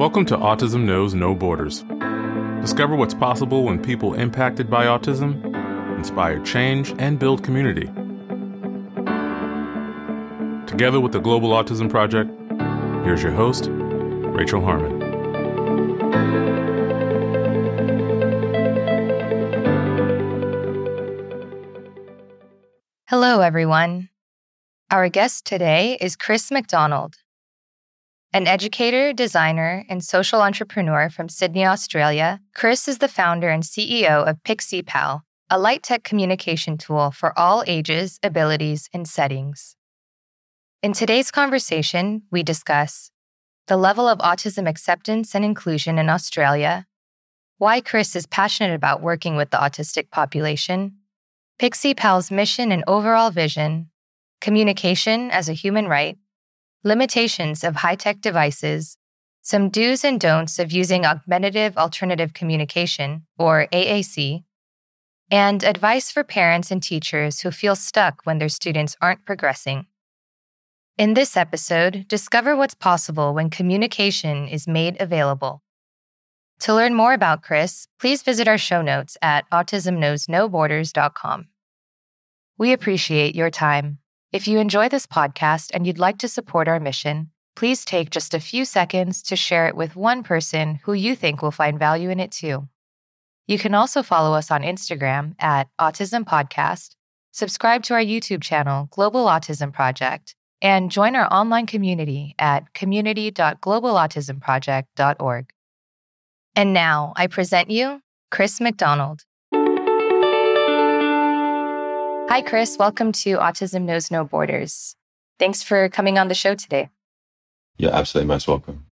Welcome to Autism Knows No Borders. Discover what's possible when people impacted by autism inspire change and build community. Together with the Global Autism Project, here's your host, Rachel Harmon. Hello, everyone. Our guest today is Chris McDonald, an educator, designer, and social entrepreneur from Sydney, Australia. Chris is the founder and CEO of PixiePal, a light tech communication tool for all ages, abilities, and settings. In today's conversation, we discuss the level of autism acceptance and inclusion in Australia, why Chris is passionate about working with the autistic population, PixiePal's mission and overall vision, communication as a human right, limitations of high tech devices, some do's and don'ts of using augmentative alternative communication, or AAC, and advice for parents and teachers who feel stuck when their students aren't progressing. In this episode, discover what's possible when communication is made available. To learn more about Chris, please visit our show notes at autismknowsnoborders.com. We appreciate your time. If you enjoy this podcast and you'd like to support our mission, please take just a few seconds to share it with one person who you think will find value in it too. You can also follow us on Instagram at Autism Podcast, subscribe to our YouTube channel, Global Autism Project, and join our online community at community.globalautismproject.org. And now I present you Chris McDonald. Hi, Chris. Welcome to Autism Knows No Borders. Thanks for coming on the show today. You're absolutely most welcome.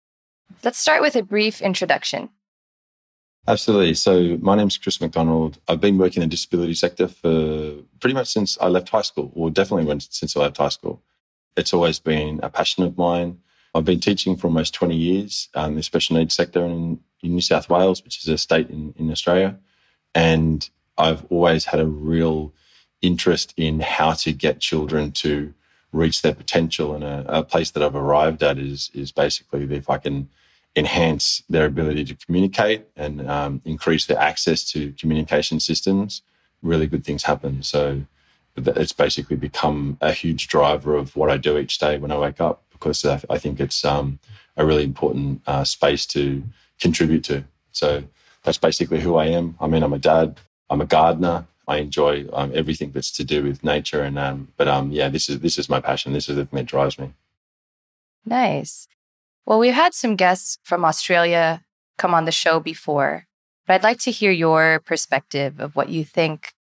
Let's start with a brief introduction. Absolutely. So, my name's Chris McDonald. I've been working in the disability sector for pretty much since I left high school, or definitely since I left high school. It's always been a passion of mine. I've been teaching for almost 20 years um, in the special needs sector in, in New South Wales, which is a state in, in Australia. And I've always had a real interest in how to get children to reach their potential. And a, a place that I've arrived at is is basically if I can enhance their ability to communicate and um, increase their access to communication systems, really good things happen. So it's basically become a huge driver of what I do each day when I wake up because I think it's um, a really important uh, space to contribute to. So that's basically who I am. I mean, I'm a dad, I'm a gardener, I enjoy um, everything that's to do with nature. And um, but um, yeah, this is this is my passion. This is the thing that drives me. Nice. Well, we've had some guests from Australia come on the show before, but I'd like to hear your perspective of what you think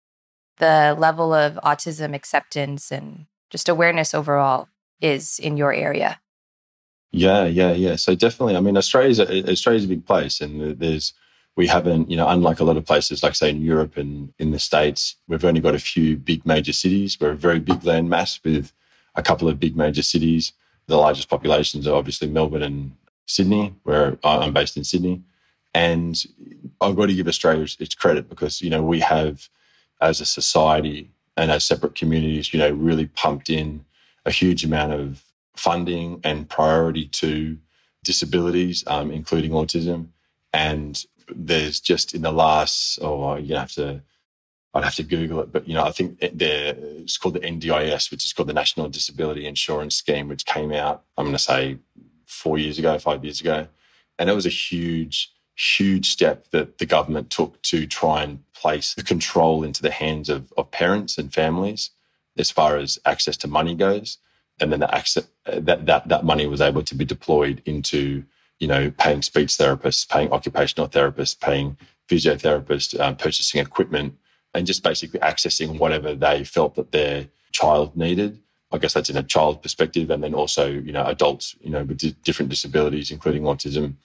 the level of autism acceptance and just awareness overall is in your area. Yeah, yeah, yeah. So definitely, I mean, Australia's a, Australia's a big place, and there's we haven't, you know, unlike a lot of places, like say in Europe and in the States, we've only got a few big major cities. We're a very big land mass with a couple of big major cities. The largest populations are obviously Melbourne and Sydney, where I'm based in Sydney. And I've got to give Australia its credit because, you know, we have, as a society and as separate communities, you know, really pumped in a huge amount of funding and priority to disabilities, um, including autism. And there's just in the last, oh, you have to, I'd have to Google it, but you know, I think it's called the NDIS, which is called the National Disability Insurance Scheme, which came out, I'm going to say four years ago, five years ago. And it was a huge, huge step that the government took to try and place the control into the hands of, of parents and families as far as access to money goes. And then the access, that, that, that money was able to be deployed into you know, paying speech therapists, paying occupational therapists, paying physiotherapists, um, purchasing equipment, and just basically accessing whatever they felt that their child needed. I guess that's in a child perspective, and then also, you know, adults, you know, with d- different disabilities, including autism,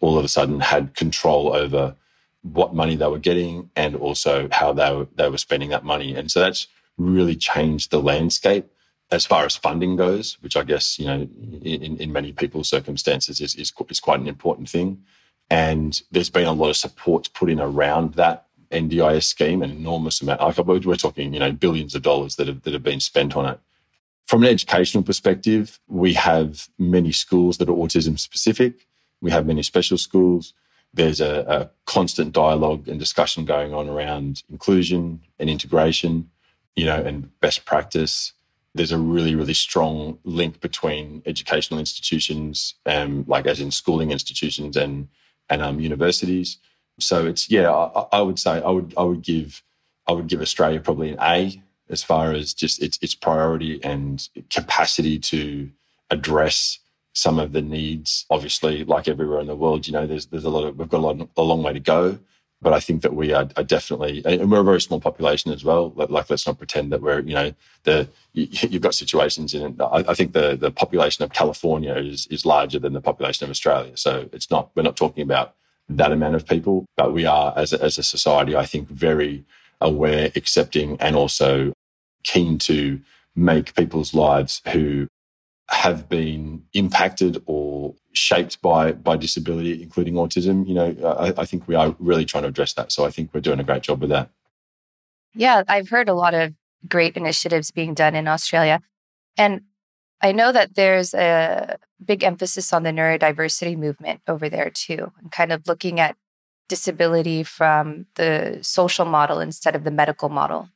all of a sudden had control over what money they were getting and also how they were, they were spending that money. And so that's really changed the landscape as far as funding goes, which I guess you know in, in many people's circumstances is, is, is quite an important thing. And there's been a lot of support put in around that NDIS scheme, an enormous amount. Like we're talking, you know, billions of dollars that have that have been spent on it. From an educational perspective, we have many schools that are autism specific. We have many special schools. There's a, a constant dialogue and discussion going on around inclusion and integration, you know, and best practice. There's a really, really strong link between educational institutions, um, like as in schooling institutions and and um, universities. So it's yeah, I, I would say I would I would give I would give Australia probably an A as far as just its its priority and capacity to address some of the needs. Obviously, like everywhere in the world, you know, there's there's a lot of we've got a, lot, a long way to go. But I think that we are, are, definitely, and we're a very small population as well. Like, let's not pretend that we're, you know, the you, have got situations in. I, I, think the the population of California is is larger than the population of Australia. So it's not we're not talking about that amount of people, but we are as a, as a society, I think, very aware, accepting, and also keen to make people's lives who have been impacted or shaped by by disability, including autism. You know, I, I, think we are really trying to address that. So I think we're doing a great job with that. Yeah, I've heard a lot of great initiatives being done in Australia, and I know that there's a big emphasis on the neurodiversity movement over there too, and kind of looking at disability from the social model instead of the medical model.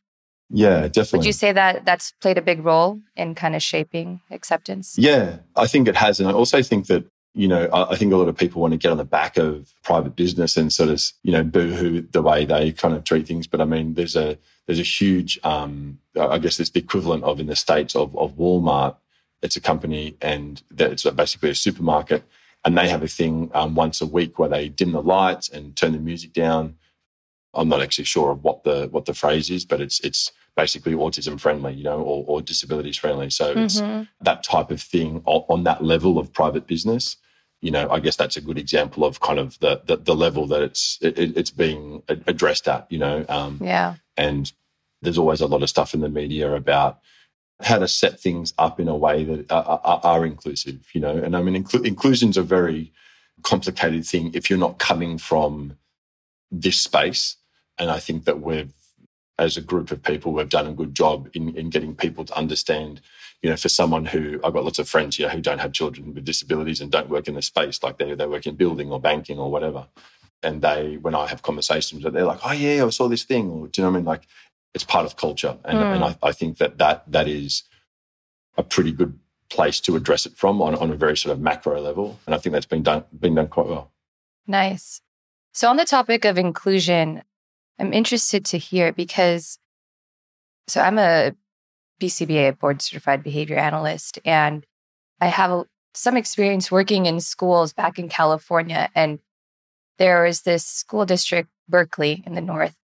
Yeah, definitely. Would you say that that's played a big role in kind of shaping acceptance? Yeah, I think it has. And I also think that, you know, I, think a lot of people want to get on the back of private business and sort of, you know, boohoo the way they kind of treat things. But I mean, there's a, there's a huge, um, I guess it's the equivalent of in the States of, of Walmart. It's a company and it's basically a supermarket. And they have a thing um, once a week where they dim the lights and turn the music down I'm not actually sure of what the what the phrase is, but it's it's basically autism friendly, you know, or, or disabilities friendly. So mm-hmm. it's that type of thing on, on, that level of private business. You know, I guess that's a good example of kind of the the, the level that it's it, it's being addressed at. You know, um, yeah. And there's always a lot of stuff in the media about how to set things up in a way that are, are, are inclusive. You know, and I mean, inclu- inclusion's a very complicated thing if you're not coming from this space and I think that we've, as a group of people, we've done a good job in, in getting people to understand, you know, for someone who I've got lots of friends here who don't have children with disabilities and don't work in the space, like they, they work in building or banking or whatever. And they, when I have conversations, they're like, oh, yeah, I saw this thing. Or, do you know what I mean? Like, it's part of culture. And, mm. and I, I think that, that that is a pretty good place to address it from on, on a very sort of macro level. And I think that's been done, been done quite well. Nice. So, on the topic of inclusion, I'm interested to hear because so I'm a BCBA board certified behavior analyst and I have a, some experience working in schools back in California and there was this school district Berkeley in the north.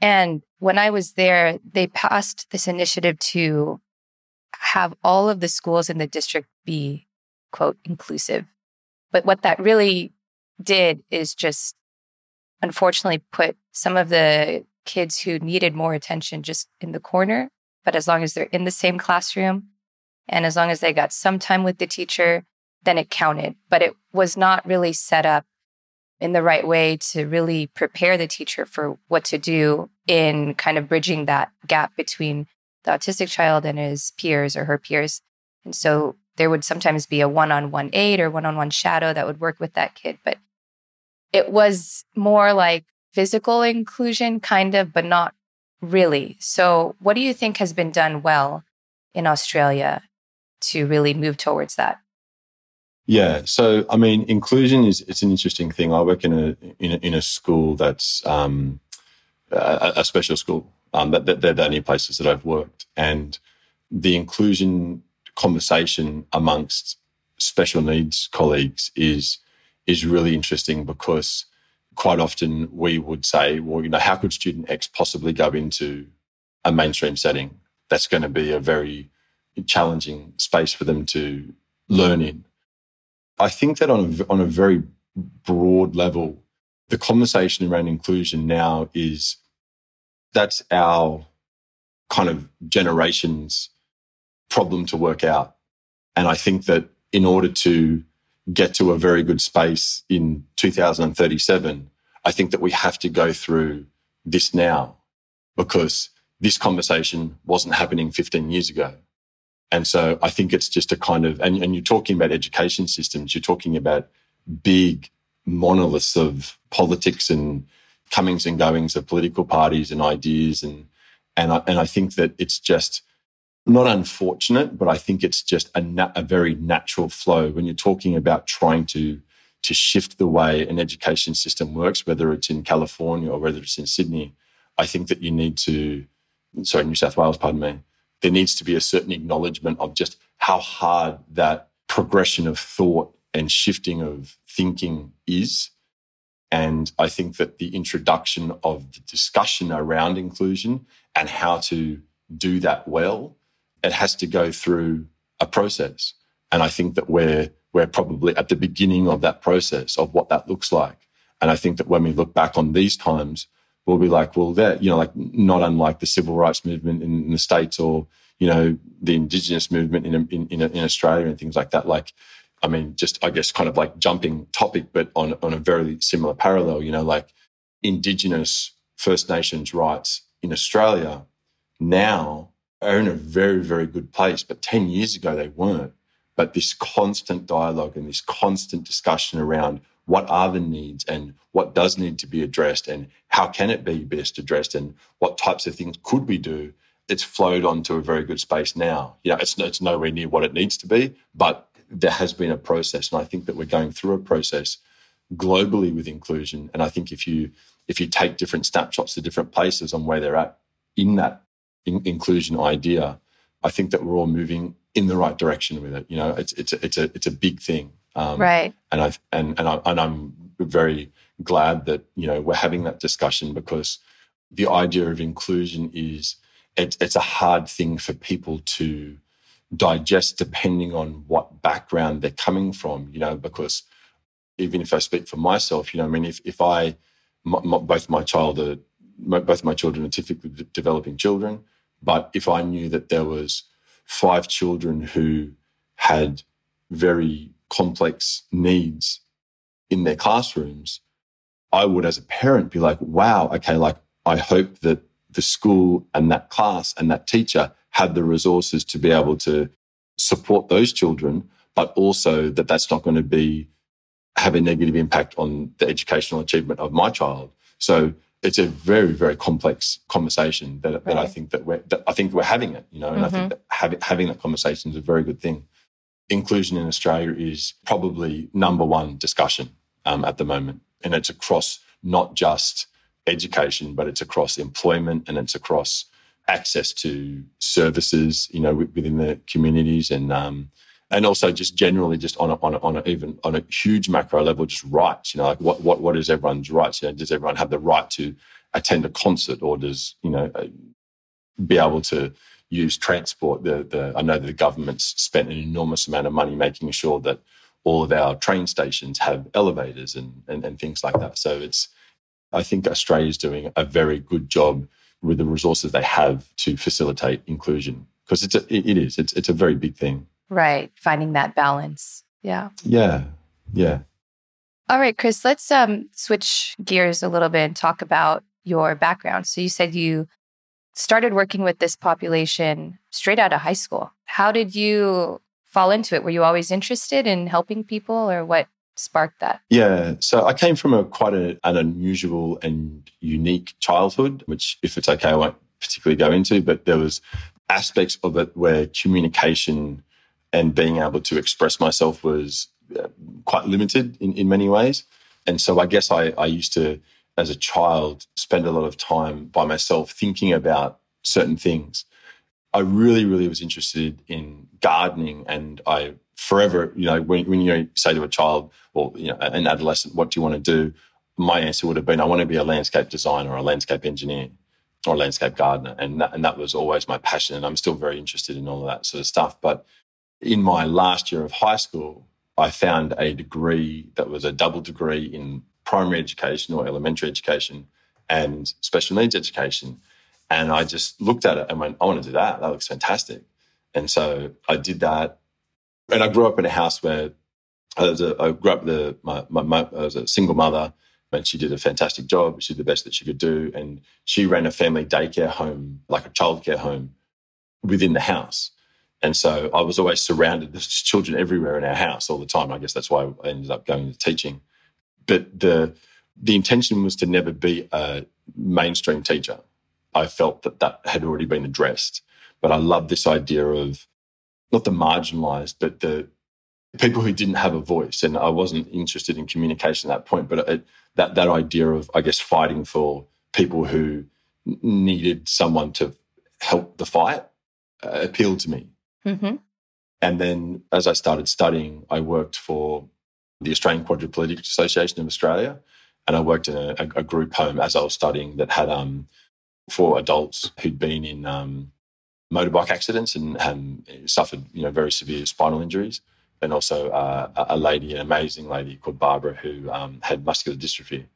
And when I was there they passed this initiative to have all of the schools in the district be quote inclusive. But what that really did is just unfortunately put some of the kids who needed more attention just in the corner. But as long as they're in the same classroom and as long as they got some time with the teacher, then it counted. But it was not really set up in the right way to really prepare the teacher for what to do in kind of bridging that gap between the autistic child and his peers or her peers. And so there would sometimes be a one on one aid or one on one shadow that would work with that kid. But it was more like physical inclusion, kind of, but not really. So, what do you think has been done well in Australia to really move towards that? Yeah, so I mean, inclusion is it's an interesting thing. I work in a in a, in a school that's um, a, a, special school. Um, that, that they're the only places that I've worked, and the inclusion conversation amongst special needs colleagues is is really interesting because quite often we would say, well, you know, how could student X possibly go into a mainstream setting? That's going to be a very challenging space for them to learn in. I think that on a, on a very broad level, the conversation around inclusion now is that's our kind of generation's problem to work out. And I think that in order to get to a very good space in 2037, I think that we have to go through this now because this conversation wasn't happening 15 years ago. And so I think it's just a kind of, and, and you're talking about education systems, you're talking about big monoliths of politics and comings and goings of political parties and ideas. And, and, I, and I think that it's just not unfortunate, but I think it's just a, na- a very natural flow when you're talking about trying to, to shift the way an education system works, whether it's in California or whether it's in Sydney. I think that you need to, sorry, New South Wales, pardon me, there needs to be a certain acknowledgement of just how hard that progression of thought and shifting of thinking is. And I think that the introduction of the discussion around inclusion and how to do that well, it has to go through a process. And I think that we're, we're probably at the beginning of that process of what that looks like. And I think that when we look back on these times, we'll be like, well, that, you know, like not unlike the civil rights movement in, the States or, you know, the indigenous movement in, in, in, in Australia and things like that. Like, I mean, just I guess kind of like jumping topic, but on on a very similar parallel. You know, like Indigenous First Nations rights in Australia now are in a very very good place, but ten years ago they weren't. But this constant dialogue and this constant discussion around what are the needs and what does need to be addressed and how can it be best addressed and what types of things could we do it's flowed onto a very good space now. Yeah, it's it's nowhere near what it needs to be, but there has been a process, and I think that we're going through a process globally with inclusion. And I think if you if you take different snapshots to different places on where they're at in that in- inclusion idea, I think that we're all moving in the right direction with it. You know, it's it's a, it's a it's a big thing, um, right? And I and and I and I'm very glad that you know we're having that discussion because the idea of inclusion is it, it's a hard thing for people to digest depending on what background they're coming from, you know, because even if I speak for myself, you know, I mean, if, if I, my, my, both my child are, both my children are typically developing children, but if I knew that there was five children who had very complex needs in their classrooms, I would, as a parent, be like, wow, okay, like, I hope that the school and that class and that teacher had the resources to be able to support those children, but also that that's not going to be have a negative impact on the educational achievement of my child. So it's a very, very complex conversation that, right. that I think that we're, that I think we're having it, you know, and mm-hmm. I think mm-hmm. that having, having that conversation is a very good thing. Inclusion in Australia is probably number one discussion um, at the moment. And it's across not just education, but it's across employment and it's across access to services, you know, within the communities and, um, and also just generally just on a, on a, on a, even on a huge macro level, just rights, you know, like what, what, what is everyone's rights? You know, does everyone have the right to attend a concert or does, you know, uh, be able to use transport? The, the, I know that the government's spent an enormous amount of money making sure that all of our train stations have elevators and, and, and things like that. So it's, I think Australia is doing a very good job with the resources they have to facilitate inclusion because it's a, it is it's it's a very big thing. Right, finding that balance. Yeah. Yeah. Yeah. All right, Chris, let's um switch gears a little bit and talk about your background. So you said you started working with this population straight out of high school. How did you fall into it? Were you always interested in helping people or what sparked that? Yeah. So I came from a quite a, an unusual and unique childhood, which, if it's okay, I won't particularly go into, but there was aspects of it where communication and being able to express myself was uh, quite limited in, in many ways. And so I guess I, I used to, as a child, spend a lot of time by myself thinking about certain things. I really, really was interested in gardening and I forever, you know, when, when you say to a child or you know, an adolescent, what do you want to do? My answer would have been, I want to be a landscape designer or a landscape engineer or a landscape gardener. And that, and that was always my passion. And I'm still very interested in all of that sort of stuff. But in my last year of high school, I found a degree that was a double degree in primary education or elementary education and special needs education. And I just looked at it and went, I want to do that. That looks fantastic. And so I did that and I grew up in a house where I, was a, I grew up the my, my, my, I was a single mother, and she did a fantastic job. She did the best that she could do, and she ran a family daycare home, like a childcare home, within the house. And so I was always surrounded. There's children everywhere in our house all the time. I guess that's why I ended up going into teaching. But the the intention was to never be a mainstream teacher. I felt that that had already been addressed. But I love this idea of not the marginalized, but the people who didn't have a voice. And I wasn't interested in communication at that point, but it, that, that idea of, I guess, fighting for people who needed someone to help the fight uh, appealed to me. Mm-hmm. And then as I started studying, I worked for the Australian Quadriplegic Association of Australia. And I worked in a, a group home as I was studying that had um, four adults who'd been in um, motorbike accidents and suffered, you know, very severe spinal injuries. And also uh, a lady, an amazing lady called Barbara, who um, had muscular dystrophy.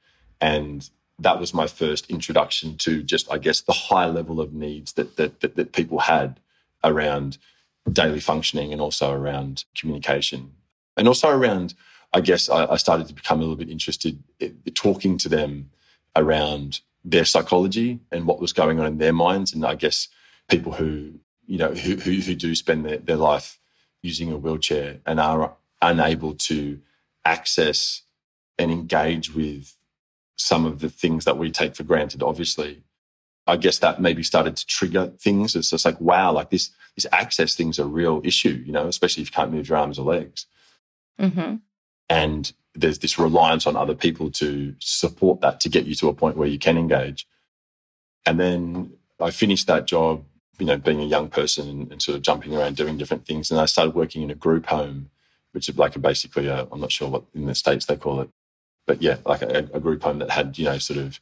And that was my first introduction to just, I guess, the high level of needs that, that, that, that people had around daily functioning and also around communication. And also around, I guess, I, I started to become a little bit interested in talking to them around their psychology and what was going on in their minds. And I guess people who, you know, who, who, who do spend their, their life using a wheelchair and are unable to access and engage with some of the things that we take for granted, obviously. I guess that maybe started to trigger things. It's just like, wow, like this, this access thing's a real issue, you know, especially if you can't move your arms or legs. Mm-hmm. And there's this reliance on other people to support that to get you to a point where you can engage. And then I finished that job, you know, being a young person and, and sort of jumping around doing different things. And I started working in a group home, which is like a basically, i am not sure what in the States they call it, but yeah, like a, a, group home that had, you know, sort of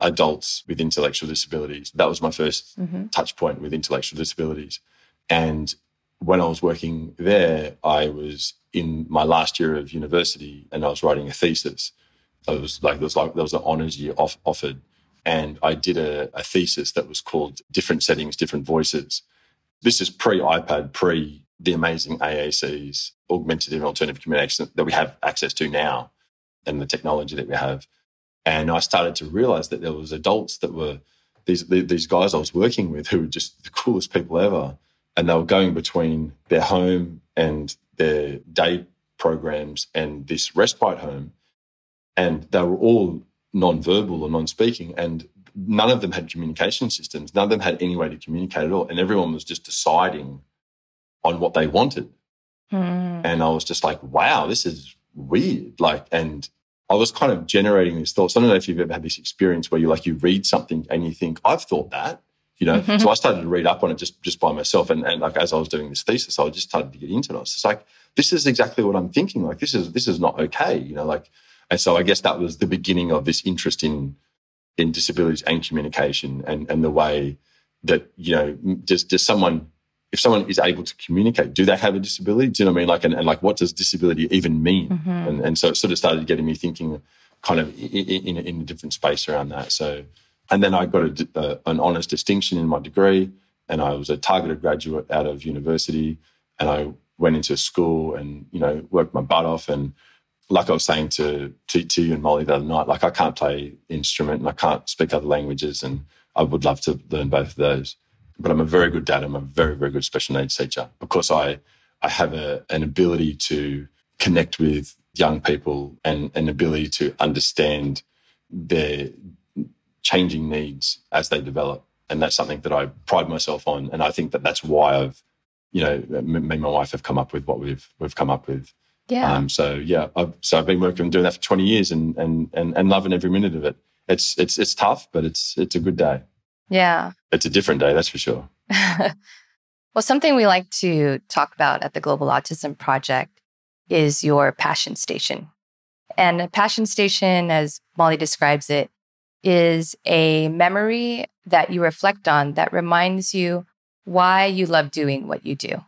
adults with intellectual disabilities. That was my 1st mm-hmm. touch point with intellectual disabilities. And when I was working there, I was in my last year of university and I was writing a thesis. It was like there was like there was an honours year off, offered, and I did a, a thesis that was called "Different Settings, Different Voices." This is pre iPad, pre the amazing AACs, augmented and alternative communication that we have access to now, and the technology that we have. And I started to realize that there was adults that were these these guys I was working with who were just the coolest people ever, and they were going between their home and their day programs and this respite home. And they were all non-verbal or non-speaking and none of them had communication systems. None of them had any way to communicate at all. And everyone was just deciding on what they wanted. Mm. And I was just like, wow, this is weird. Like, and I was kind of generating these thoughts. I don't know if you've ever had this experience where you like, you read something and you think, I've thought that you know. Mm-hmm. So I started to read up on it just just by myself, and, and like as I was doing this thesis, I just started to get into it. I was just like, this is exactly what I'm thinking. Like this is this is not okay, you know. Like, and so I guess that was the beginning of this interest in in disabilities and communication, and and the way that you know does does someone if someone is able to communicate, do they have a disability? Do you know what I mean? Like, and, and like, what does disability even mean? Mm-hmm. And, and so it sort of started getting me thinking kind of in, in, in, a different space around that. So and then I got a, uh, an honours distinction in my degree, and I was a targeted graduate out of university. And I went into school and you know worked my butt off. And like I was saying to, to to you and Molly the other night, like I can't play instrument and I can't speak other languages, and I would love to learn both of those. But I'm a very good dad. I'm a very very good special needs teacher because I I have a, an ability to connect with young people and an ability to understand their changing needs as they develop. And that's something that I pride myself on. And I think that that's why I've, you know, me and my wife have come up with what we've we've come up with. Yeah. Um, so yeah, I've, so I've been working and doing that for 20 years and, and, and, and loving every minute of it. It's, it's, it's tough, but it's, it's a good day. Yeah. It's a different day. That's for sure. well, something we like to talk about at the Global Autism Project is your passion station. And a passion station, as Molly describes it, is a memory that you reflect on that reminds you why you love doing what you do.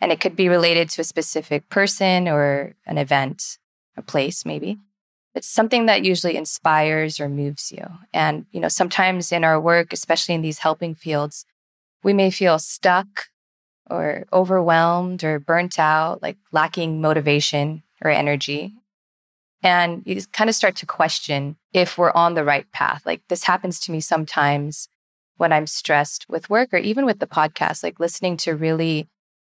And it could be related to a specific person or an event, a place, maybe. It's something that usually inspires or moves you. And, you know, sometimes in our work, especially in these helping fields, we may feel stuck or overwhelmed or burnt out, like lacking motivation or energy. And you kind of start to question if we're on the right path. Like this happens to me sometimes when I'm stressed with work or even with the podcast, like listening to really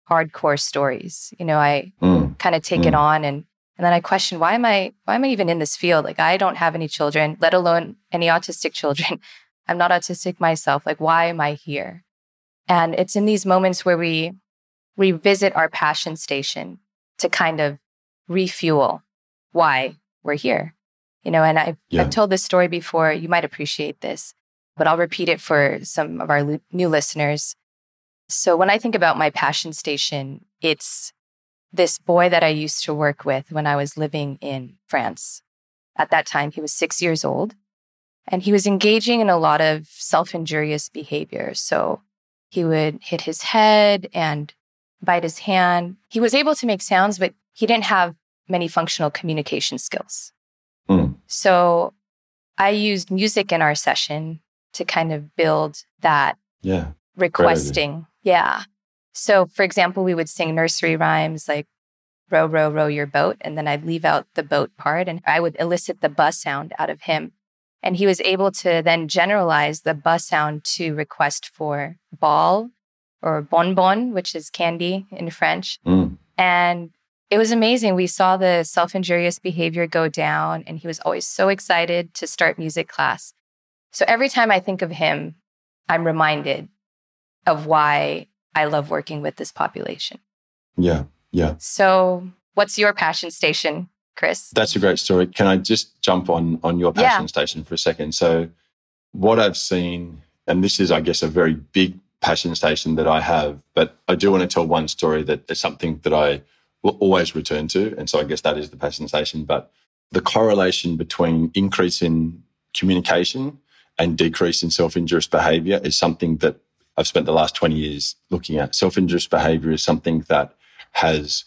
hardcore stories. You know, I Mm. kind of take it on and and then I question why am I why am I even in this field? Like I don't have any children, let alone any autistic children. I'm not autistic myself. Like why am I here? And it's in these moments where we revisit our passion station to kind of refuel why we're here. You know, and I've, Yeah. I've told this story before. You might appreciate this, but I'll repeat it for some of our new listeners. So when I think about my passion station, it's this boy that I used to work with when I was living in France. At that time, he was six years old and he was engaging in a lot of self injurious behavior. So he would hit his head and bite his hand. He was able to make sounds, but he didn't have many functional communication skills. Mm. So I used music in our session to kind of build that Yeah. requesting. Yeah. So, for example, we would sing nursery rhymes like row, row, row your boat. And then I'd leave out the boat part and I would elicit the bus sound out of him. And he was able to then generalize the bus sound to request for ball or bonbon, which is candy in French. Mm. And it was amazing. We saw the self injurious behavior go down, and he was always so excited to start music class. So every time I think of him, I'm reminded of why I love working with this population. Yeah. Yeah. So, what's your passion station, Chris? That's a great story. Can I just jump on on your passion Yeah. station for a second? So, what I've seen, and this is, I guess, a very big passion station that I have, but I do want to tell one story that is something that I will always return to, and so I guess that is the passion station. But the correlation between increase in communication and decrease in self-injurious behavior is something that I've spent the last 20 years looking at. Self-injurious behavior is something that has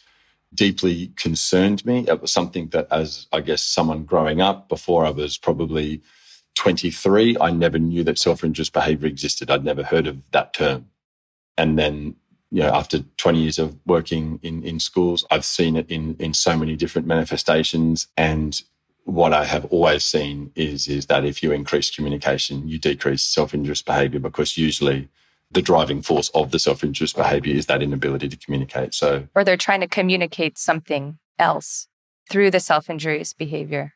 deeply concerned me. It was something that, as I guess someone growing up before I was probably 23, I never knew that self injurious behavior existed. I'd never heard of that term. And then, you know, after 20 years of working in, in schools, I've seen it in, in so many different manifestations. And what I have always seen is, is that if you increase communication, you decrease self injurious behavior because usually the driving force of the self injurious behavior is that inability to communicate. So, Or they're trying to communicate something else through the self injurious behavior.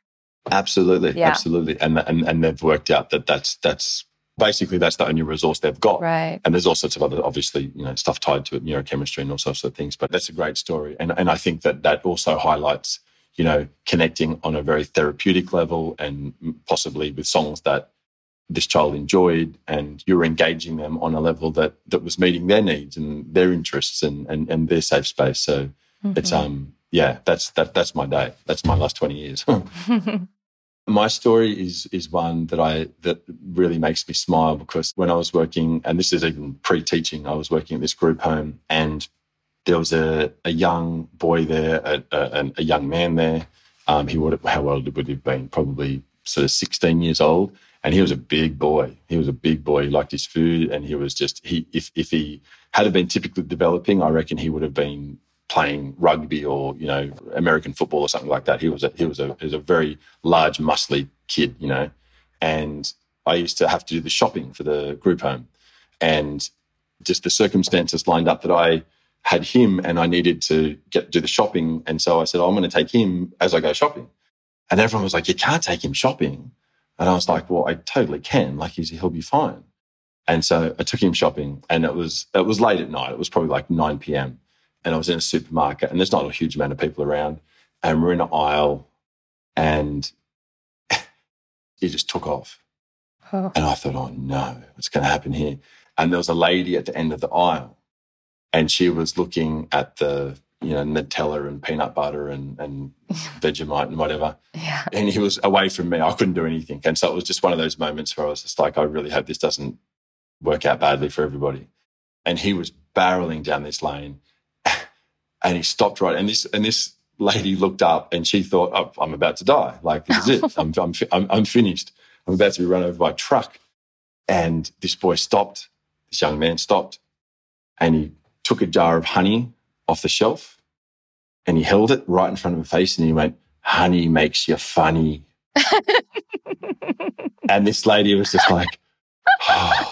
Absolutely, Yeah. absolutely, and and and they've worked out that that's that's basically that's the only resource they've got. Right. And there's all sorts of other, obviously, you know, stuff tied to it, neurochemistry and all sorts of things. But that's a great story, and and I think that that also highlights, you know, connecting on a very therapeutic level, and possibly with songs that this child enjoyed, and you're engaging them on a level that that was meeting their needs and their interests and and, and their safe space. So it's Mhm. um yeah, that's that that's my day. That's my last twenty years. My story is is one that I that really makes me smile because when I was working, and this is even pre-teaching, I was working at this group home, and there was a, a young boy there, a, a, a young man there. Um, he would how old would he have been? Probably sort of sixteen years old, and he was a big boy. He was a big boy. He liked his food, and he was just he if if he had been typically developing, I reckon he would have been playing rugby or you know American football or something like that. He was a he was a he was a very large, muscly kid, you know. And I used to have to do the shopping for the group home, and just the circumstances lined up that I had him and I needed to get do the shopping, and so I said, oh, I'm going to take him as I go shopping, and everyone was like, you can't take him shopping, and I was like, well, I totally can. Like he's he'll be fine. And so I took him shopping, and it was it was late at night. It was probably like 9 p.m and I was in a supermarket and there's not a huge amount of people around. And we're in an aisle and he just took off. Oh. And I thought, oh no, what's going to happen here? And there was a lady at the end of the aisle and she was looking at the, you know, Nutella and peanut butter and, and Vegemite and whatever. Yeah. And he was away from me. I couldn't do anything. And so it was just one of those moments where I was just like, I really hope this doesn't work out badly for everybody. And he was barreling down this lane and he stopped right. And this, and this lady looked up and she thought, oh, I'm about to die. Like, this is it. I'm, I'm, fi- I'm, I'm finished. I'm about to be run over by a truck. And this boy stopped. This young man stopped and he took a jar of honey off the shelf and he held it right in front of her face and he went, honey makes you funny. and this lady was just like, oh.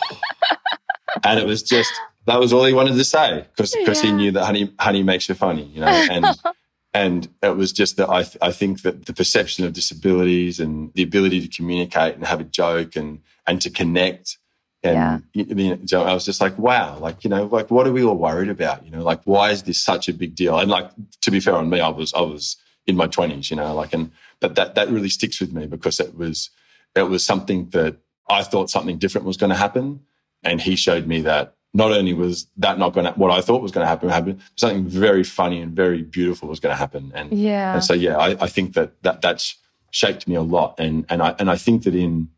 and it was just, that was all he wanted to say because because Yeah. he knew that honey honey makes you funny, you know, and and it was just that I th- I think that the perception of disabilities and the ability to communicate and have a joke and and to connect. And you know, so I was just like, wow, like you know, like what are we all worried about? You know, like why is this such a big deal? And like to be fair on me, I was I was in my twenties, you know, like and but that that really sticks with me because it was it was something that I thought something different was going to happen, and he showed me that not only was that not going to what I thought was going to happen happen, something very funny and very beautiful was going to happen, and Yeah. and so yeah, I, I think that that that's shaped me a lot, and and I and I think that in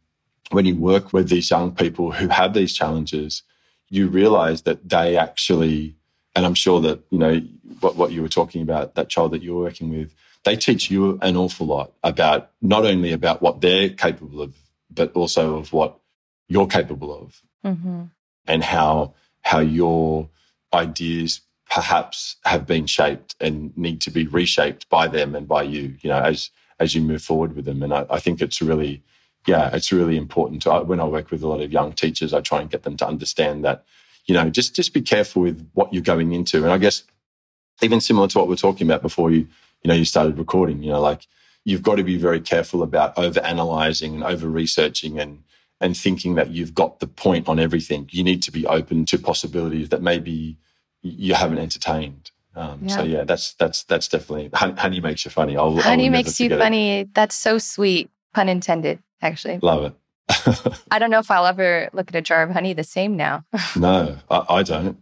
when you work with these young people who have these challenges, you realize that they actually, and I'm sure that you know what what you were talking about that child that you were working with, they teach you an awful lot about not only about what they're capable of, but also of what you're capable of. Hmm and how how your ideas perhaps have been shaped and need to be reshaped by them and by you you know as as you move forward with them. And i, I think it's really yeah it's really important to when i work with a lot of young teachers i try and get them to understand that you know just just be careful with what you're going into and i guess even similar to what we're talking about before you you know you started recording you know like you've got to be very careful about over analyzing and over researching and and thinking that you've got the point on everything. You need to be open to possibilities that maybe you haven't entertained. Um, So Yeah. yeah, that's that's that's definitely honey, honey makes you funny. I'll, Honey makes you forget it. funny. That's so sweet. Pun intended, actually. Love it. I don't know if I'll ever look at a jar of honey the same now. no, I, I don't.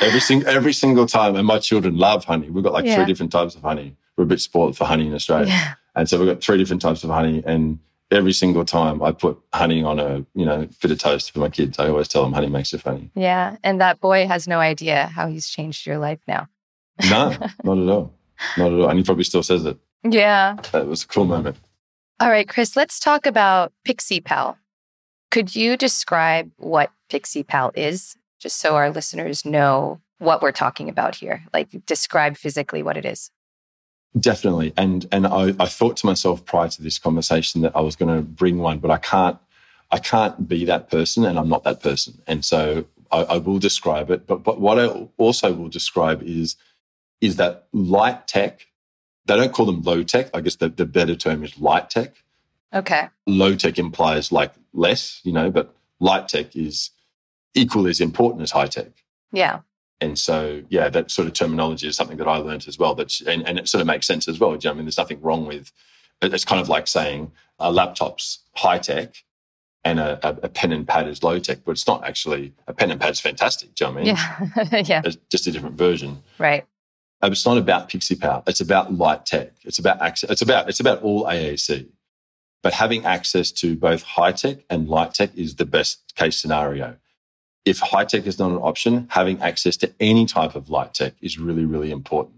Every single every single time, and my children love honey. We've got like Yeah. three different types of honey. We're a bit spoiled for honey in Australia, yeah. and so we've got three different types of honey. And every single time, I put honey on a you know bit of toast for my kids. I always tell them honey makes you funny. Yeah. And that boy has no idea how he's changed your life now. No, not at all. Not at all. And he probably still says it. Yeah. That was a cool moment. All right, Chris, let's talk about Pixie Pal. Could you describe what Pixie Pal is, just so our listeners know what we're talking about here? Like, describe physically what it is. Definitely. And and I, I thought to myself prior to this conversation that I was going to bring one, but I can't I can't be that person and I'm not that person. And so I, I will describe it. But but what I also will describe is is that light tech, they don't call them low tech. I guess the, the better term is light tech. Okay. Low tech implies like less, you know, but light tech is equally as important as high tech. Yeah. And so, yeah, that sort of terminology is something that I learned as well. That's and, and it sort of makes sense as well. Do you know I mean, there's nothing wrong with. It's kind of like saying a laptop's high tech and a, a, a pen and pad is low tech, but it's not actually. A pen and pad's fantastic. Do you know what I mean? Yeah. yeah. It's just a different version. Right. Uh, It's not about Pixie Pal. It's about light tech. It's about access. It's about it's about all AAC. But having access to both high tech and light tech is the best case scenario. If high tech is not an option, having access to any type of light tech is really, really important.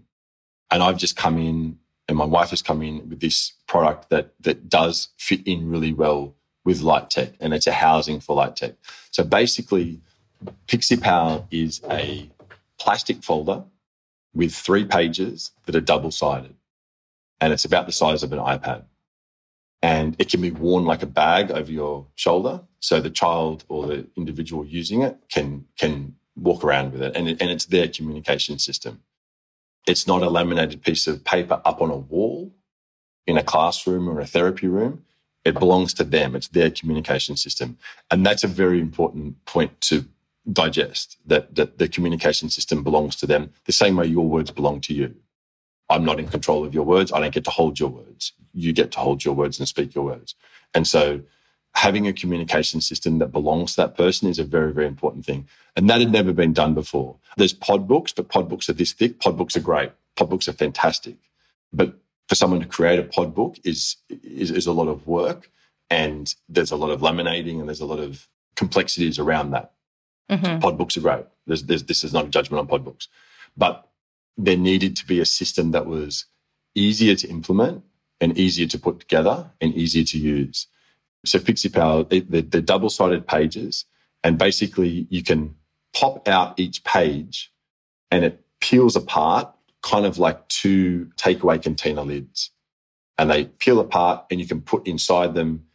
And I've just come in, and my wife has come in with this product that that does fit in really well with light tech, and it's a housing for light tech. So basically, Pixie Pal is a plastic folder with three pages that are double sided. And it's about the size of an iPad. And it can be worn like a bag over your shoulder. So the child or the individual using it can, can walk around with it. And, it, and it's their communication system. It's not a laminated piece of paper up on a wall in a classroom or a therapy room. It belongs to them. It's their communication system. And that's a very important point to digest that, that the communication system belongs to them the same way your words belong to you. I'm not in control of your words. I don't get to hold your words. You get to hold your words and speak your words. And so having a communication system that belongs to that person is a very, very important thing. And that had never been done before. There's PODD books, but PODD books are this thick. PODD books are great. PODD books are fantastic. But for someone to create a PODD book is, is, is a lot of work. And there's a lot of laminating and there's a lot of complexities around that. Hmm PODD books are great. There's, there's, this is not a judgment on PODD books. But there needed to be a system that was easier to implement and easier to put together and easier to use. So Pixie Pal, they- they're, they're double-sided pages, and basically you can pop out each page, and it peels apart, kind of like two takeaway container lids, and they peel apart, and you can put inside them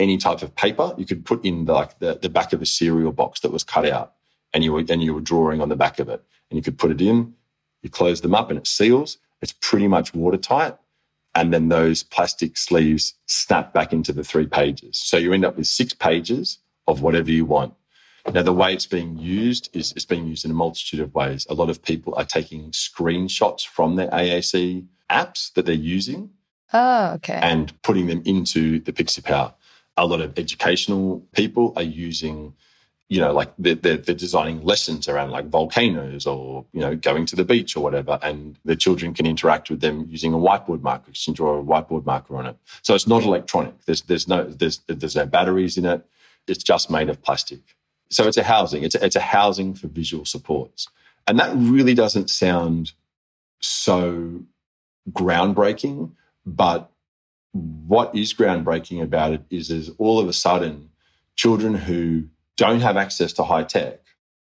any type of paper. You could put in the, like the, the back of a cereal box that was cut out and you were, and you were drawing on the back of it. And you could put it in, you close them up and it seals. It's pretty much watertight. And then those plastic sleeves snap back into the three pages. So you end up with six pages of whatever you want. Now, the way it's being used is it's being used in a multitude of ways. A lot of people are taking screenshots from their AAC apps that they're using. Oh, okay. And putting them into the Pixie Pal. A lot of educational people are using you know, like they're, they're, designing lessons around like volcanoes or, you know, going to the beach or whatever. And the children can interact with them using a whiteboard marker. You can draw a whiteboard marker on it. So it's not electronic. There's, there's no, there's, there's no batteries in it. It's just made of plastic. So it's a housing. It's a, it's a housing for visual supports. And that really doesn't sound so groundbreaking, but what is groundbreaking about it is, is all of a sudden children who don't have access to high tech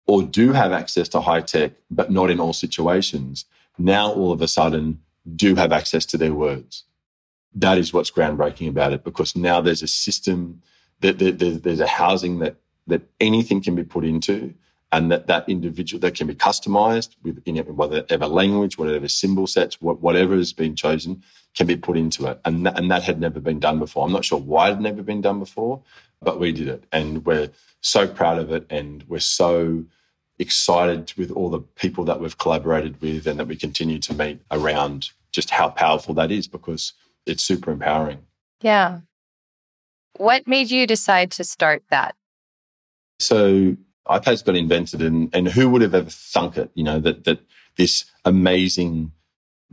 or do have access to high tech, but not in all situations, now all of a sudden do have access to their words. That is what's groundbreaking about it because now there's a system, that there's a housing that, that anything can be put into and that that individual that can be customized with in whatever language, whatever symbol sets, whatever has been chosen can be put into it. And that, and that had never been done before. I'm not sure why it had never been done before, but we did it. And we're so proud of it. And we're so excited with all the people that we've collaborated with and that we continue to meet around just how powerful that is because it's super empowering. Yeah. What made you decide to start that? So iPads got invented and, and who would have ever thunk it, you know, that, that this amazing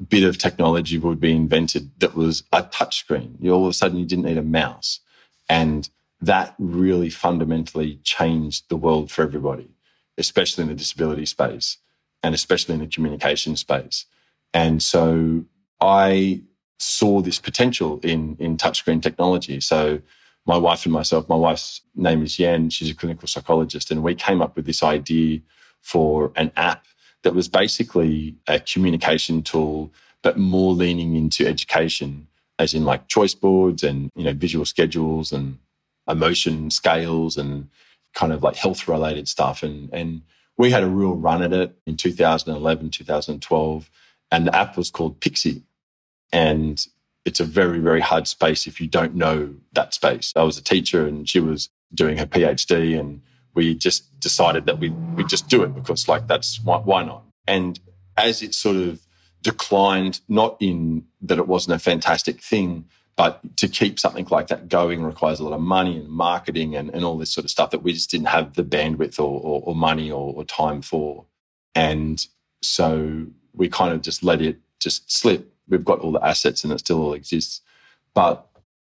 bit of technology would be invented that was a touchscreen. You all of a sudden you didn't need a mouse. And that really fundamentally changed the world for everybody, especially in the disability space and especially in the communication space. And so I saw this potential in, in touchscreen technology. So my wife and myself, my wife's name is Yan, she's a clinical psychologist, and we came up with this idea for an app that was basically a communication tool, but more leaning into education, as in like choice boards and you know visual schedules and emotion scales and kind of like health related stuff. And, and we had a real run at it in 2011, 2012. And the app was called Pixie. And it's a very, very hard space if you don't know that space. I was a teacher and she was doing her PhD and we just decided that we we just do it because like that's why, why not? And as it sort of declined, not in that it wasn't a fantastic thing, but to keep something like that going requires a lot of money and marketing and, and all this sort of stuff that we just didn't have the bandwidth or, or, or money or, or time for. And so we kind of just let it just slip. We've got all the assets and it still all exists. But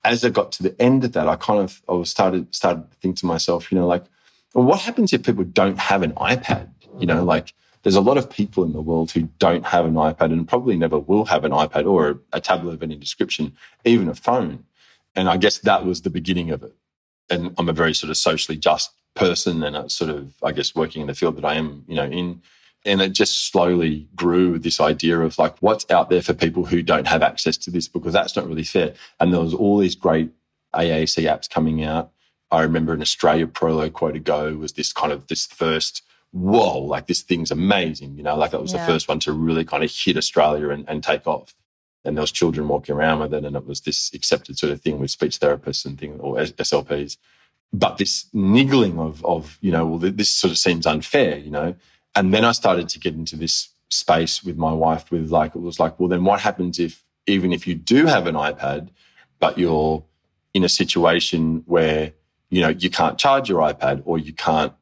as I got to the end of that, I kind of I was started started to think to myself, you know, like, well, what happens if people don't have an iPad? You know, like there's a lot of people in the world who don't have an iPad and probably never will have an iPad or a, a tablet of any description, even a phone. And I guess that was the beginning of it. And I'm a very sort of socially just person and a sort of, I guess, working in the field that I am, you know, in. And it just slowly grew this idea of like, what's out there for people who don't have access to this because that's not really fair. And there was all these great AAC apps coming out. I remember in Australia, Proloquo2Go was this kind of this first whoa, like this thing's amazing. You know, like that was yeah. the first one to really kind of hit Australia and, and take off. And there was children walking around with it, and it was this accepted sort of thing with speech therapists and things or SLPs. But this niggling of of you know, well, this sort of seems unfair, you know. And then I started to get into this space with my wife with like it was like, well, then what happens if even if you do have an iPad, but you're in a situation where you know you can't charge your iPad or you can't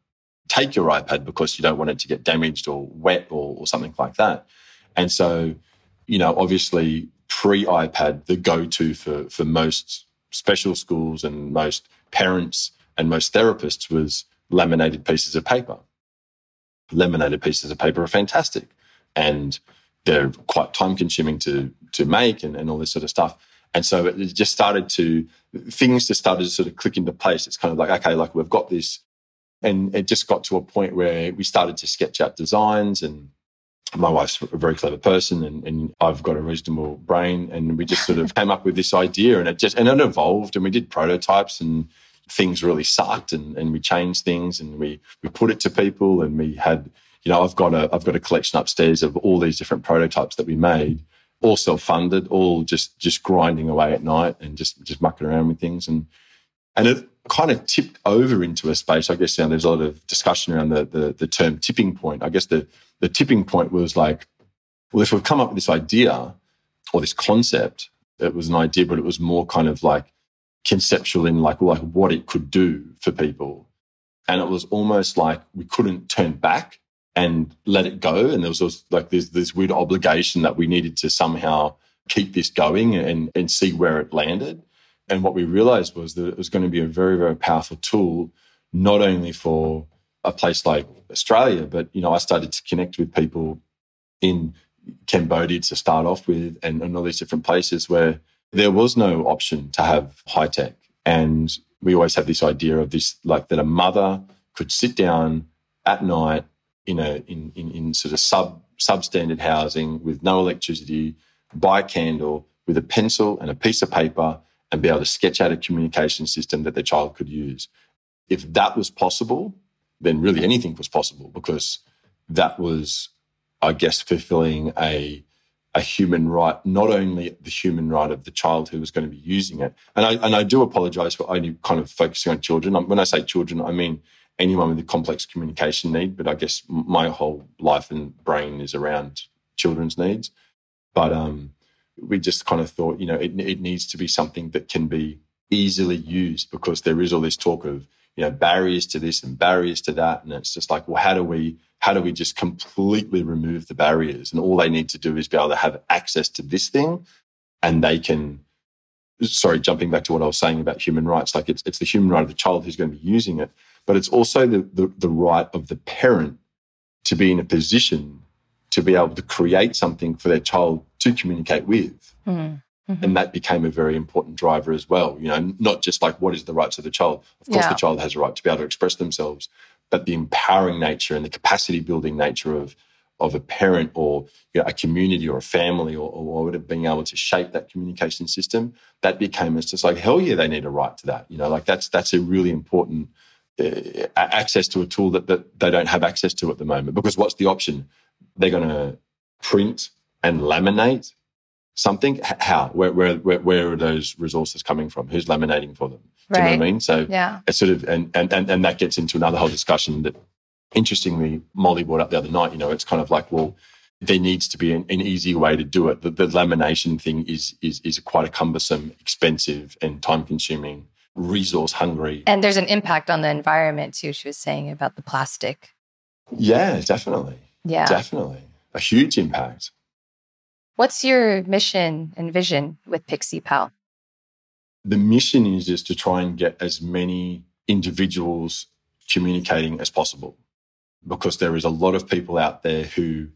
take your iPad because you don't want it to get damaged or wet or, or something like that. And so, you know, obviously pre iPad, the go to for, for most special schools and most parents and most therapists was laminated pieces of paper. Laminated pieces of paper are fantastic and they're quite time consuming to, to make and, and all this sort of stuff. And so it just started to, things just started to sort of click into place. It's kind of like, okay, like we've got this and it just got to a point where we started to sketch out designs and my wife's a very clever person and, and, I've got a reasonable brain. And we just sort of came up with this idea and it just, and it evolved and we did prototypes and things really sucked and, and we changed things and we, we put it to people and we had, you know, I've got a, I've got a collection upstairs of all these different prototypes that we made, all self-funded, all just, just grinding away at night and just, just mucking around with things. And, and it kind of tipped over into a space. I guess you there's a lot of discussion around the, the, the term tipping point. I guess the, the tipping point was like, well, if we've come up with this idea or this concept, it was an idea, but it was more kind of like conceptual in like, like what it could do for people. And it was almost like we couldn't turn back and let it go. And there was like this, this weird obligation that we needed to somehow keep this going and, and see where it landed. And what we realized was that it was going to be a very, very powerful tool, not only for a place like Australia, but, you know, I started to connect with people in Cambodia to start off with and, and all these different places where there was no option to have high tech. And we always have this idea of this, like that a mother could sit down at night in a in, in, in sort of sub substandard housing with no electricity, buy a candle with a pencil and a piece of paper and be able to sketch out a communication system that their child could use. If that was possible, then really anything was possible because that was, I guess, fulfilling a a human right, not only the human right of the child who was going to be using it. And I and I do apologize for only kind of focusing on children. When I say children, I mean anyone with a complex communication need. But I guess my whole life and brain is around children's needs. But um, we just kind of thought, you know, it, it needs to be something that can be easily used because there is all this talk of, you know, barriers to this and barriers to that. And it's just like, well, how do we, how do we just completely remove the barriers? And all they need to do is be able to have access to this thing and they can, sorry, jumping back to what I was saying about human rights, like it's, it's the human right of the child who's going to be using it, but it's also the, the, the right of the parent to be in a position to be able to create something for their child to communicate with. Hmm. Mm-hmm. And that became a very important driver as well. You know, not just like what is the rights of the child. Of course, yeah. the child has a right to be able to express themselves, but the empowering nature and the capacity building nature of of a parent or you know, a community or a family or, or being able to shape that communication system, that became it's just like hell yeah, they need a right to that. You know, like that's that's a really important uh, access to a tool that, that they don't have access to at the moment. Because what's the option? They're going to print and laminate something. How? Where, where, where, where, are those resources coming from? Who's laminating for them? Do you know what I mean? So yeah. it's sort of, and, and, and, and that gets into another whole discussion that interestingly Molly brought up the other night. You know, it's kind of like, well, there needs to be an, an easy way to do it. The, the lamination thing is, is, is quite a cumbersome, expensive and time consuming resource hungry. And there's an impact on the environment too. She was saying about the plastic. Yeah, definitely. Yeah. Definitely. A huge impact. What's your mission and vision with Pixie Pal? The mission is just to try and get as many individuals communicating as possible because there is a lot of people out there who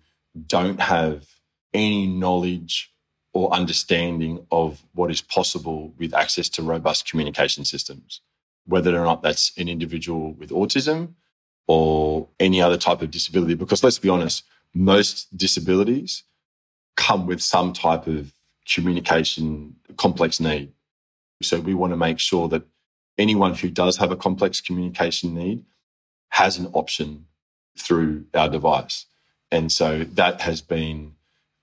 don't have any knowledge or understanding of what is possible with access to robust communication systems, whether or not that's an individual with autism or any other type of disability. Because let's be honest, most disabilities come with some type of communication complex need. So we want to make sure that anyone who does have a complex communication need has an option through our device. And so that has been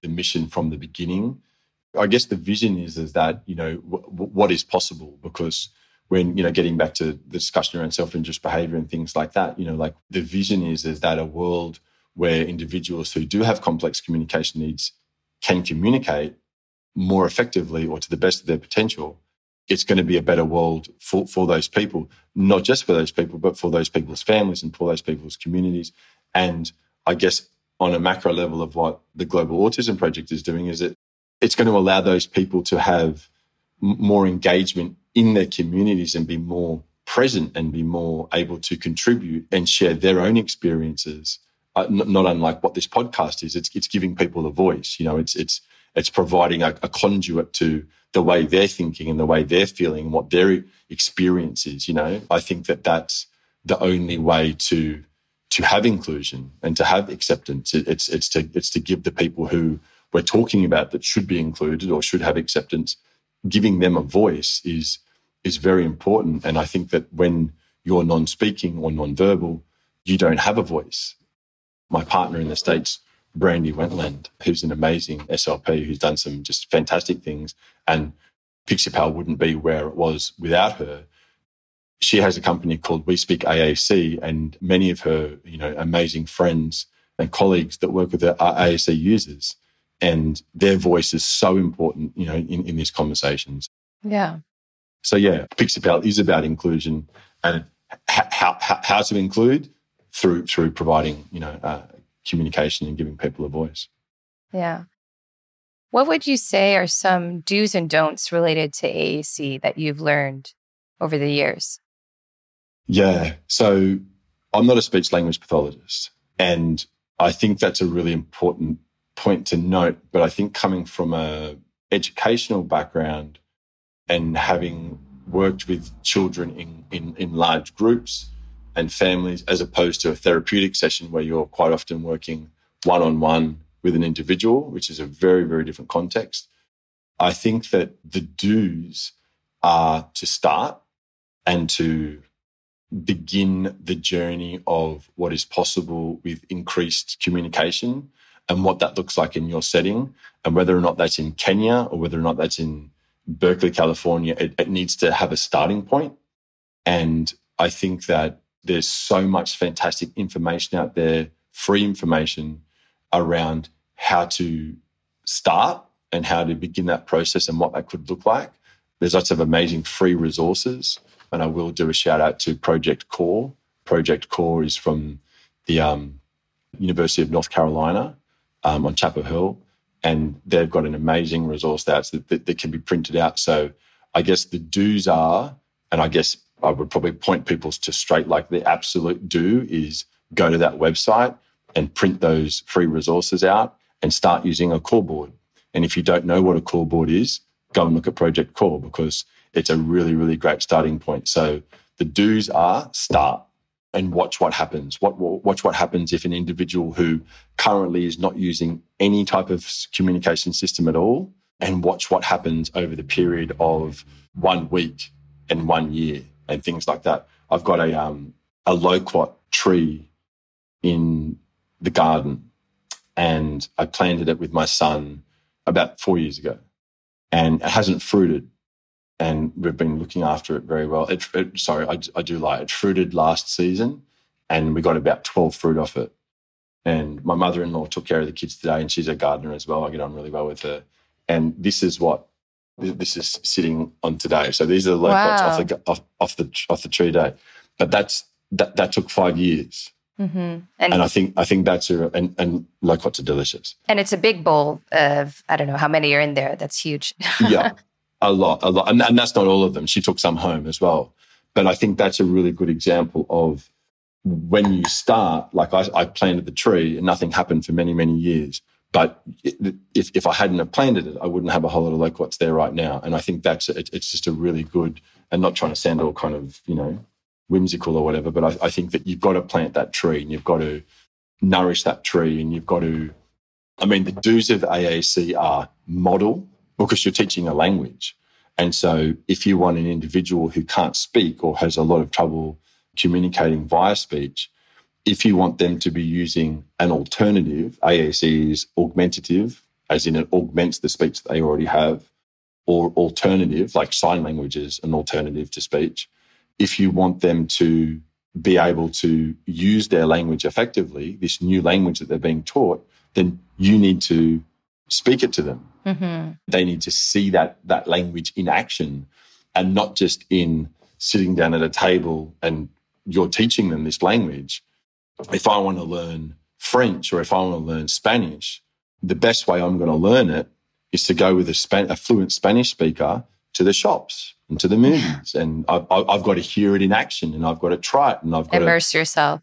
the mission from the beginning I guess the vision is is that you know w- what is possible because when you know getting back to the discussion around self-interest behavior and things like that, you know, like the vision is is that a world where individuals who do have complex communication needs can communicate more effectively or to the best of their potential, it's going to be a better world for, for those people, not just for those people, but for those people's families and for those people's communities. And I guess on a macro level of what the Global Autism Project is doing is that it's going to allow those people to have more engagement in their communities and be more present and be more able to contribute and share their own experiences. Uh, not unlike what this podcast is, it's it's giving people a voice. You know, it's it's it's providing a, a conduit to the way they're thinking and the way they're feeling and what their experience is. You know, I think that that's the only way to to have inclusion and to have acceptance. It's it's to it's to give the people who we're talking about that should be included or should have acceptance, giving them a voice is is very important. And I think that when you're non speaking or non verbal, you don't have a voice. My partner in the States, Brandy Wentland, who's an amazing SLP who's done some just fantastic things. And Pixie wouldn't be where it was without her. She has a company called We Speak AAC, and many of her, you know, amazing friends and colleagues that work with her are AAC users. And their voice is so important, you know, in, in these conversations. Yeah. So yeah, Pixie is about inclusion and how, how, how to include through through providing you know uh, communication and giving people a voice. Yeah. What would you say are some do's and don'ts related to AAC that you've learned over the years? Yeah. So I'm not a speech language pathologist. And I think that's a really important point to note. But I think coming from a educational background and having worked with children in, in, in large groups and families as opposed to a therapeutic session where you're quite often working one on one with an individual, which is a very, very different context. I think that the do's are to start and to begin the journey of what is possible with increased communication and what that looks like in your setting and whether or not that's in Kenya or whether or not that's in Berkeley, California, it, it needs to have a starting point. And I think that there's so much fantastic information out there, free information around how to start and how to begin that process and what that could look like. There's lots of amazing free resources. And I will do a shout out to Project Core. Project Core is from the um, University of North Carolina um, on Chapel Hill and they've got an amazing resource that, that, that, can be printed out. So I guess the do's are, and I guess I would probably point people to straight like the absolute do is go to that website and print those free resources out and start using a core board. And if you don't know what a core board is, go and look at Project Core because it's a really, really great starting point. So the do's are start and watch what happens. What, watch what happens if an individual who currently is not using any type of communication system at all, and watch what happens over the period of one week and one year and things like that. I've got a um, a loquat tree in the garden, and I planted it with my son about four years ago, and it hasn't fruited and we've been looking after it very well. It, it, sorry, I, I, do lie. It fruited last season, and we got about twelve fruit off it. And my mother-in-law took care of the kids today, and she's a gardener as well. I get on really well with her. And this is what this is sitting on today. So these are the loquats wow. off the off, off, the off the tree day. But that's that that took five years. Mm-hmm. And, and, I think I think that's a and, and loquats are delicious. And it's a big bowl of I don't know how many are in there. That's huge. yeah, a lot, a lot. And, and that's not all of them. She took some home as well. But I think that's a really good example of when you start, like I, I planted the tree and nothing happened for many, many years. But if, if I hadn't have planted it, I wouldn't have a whole lot of loquats there right now. And I think that's, it, it's just a really good, and not trying to sound all kind of, you know, whimsical or whatever, but I, I think that you've got to plant that tree and you've got to nourish that tree and you've got to, I mean, the do's of AAC are model because you're teaching a language. And so if you want an individual who can't speak or has a lot of trouble communicating via speech, if you want them to be using an alternative, AAC is augmentative, as in it augments the speech that they already have, or alternative, like sign language is an alternative to speech. If you want them to be able to use their language effectively, this new language that they're being taught, then you need to speak it to them. Mm-hmm. They need to see that that language in action and not just in sitting down at a table and you're teaching them this language. If I want to learn French or if I want to learn Spanish, the best way I'm going to learn it is to go with a, Span- a fluent Spanish speaker to the shops and to the movies. and I've, I've, got to hear it in action and I've got to try it and I've got immerse to immerse yourself.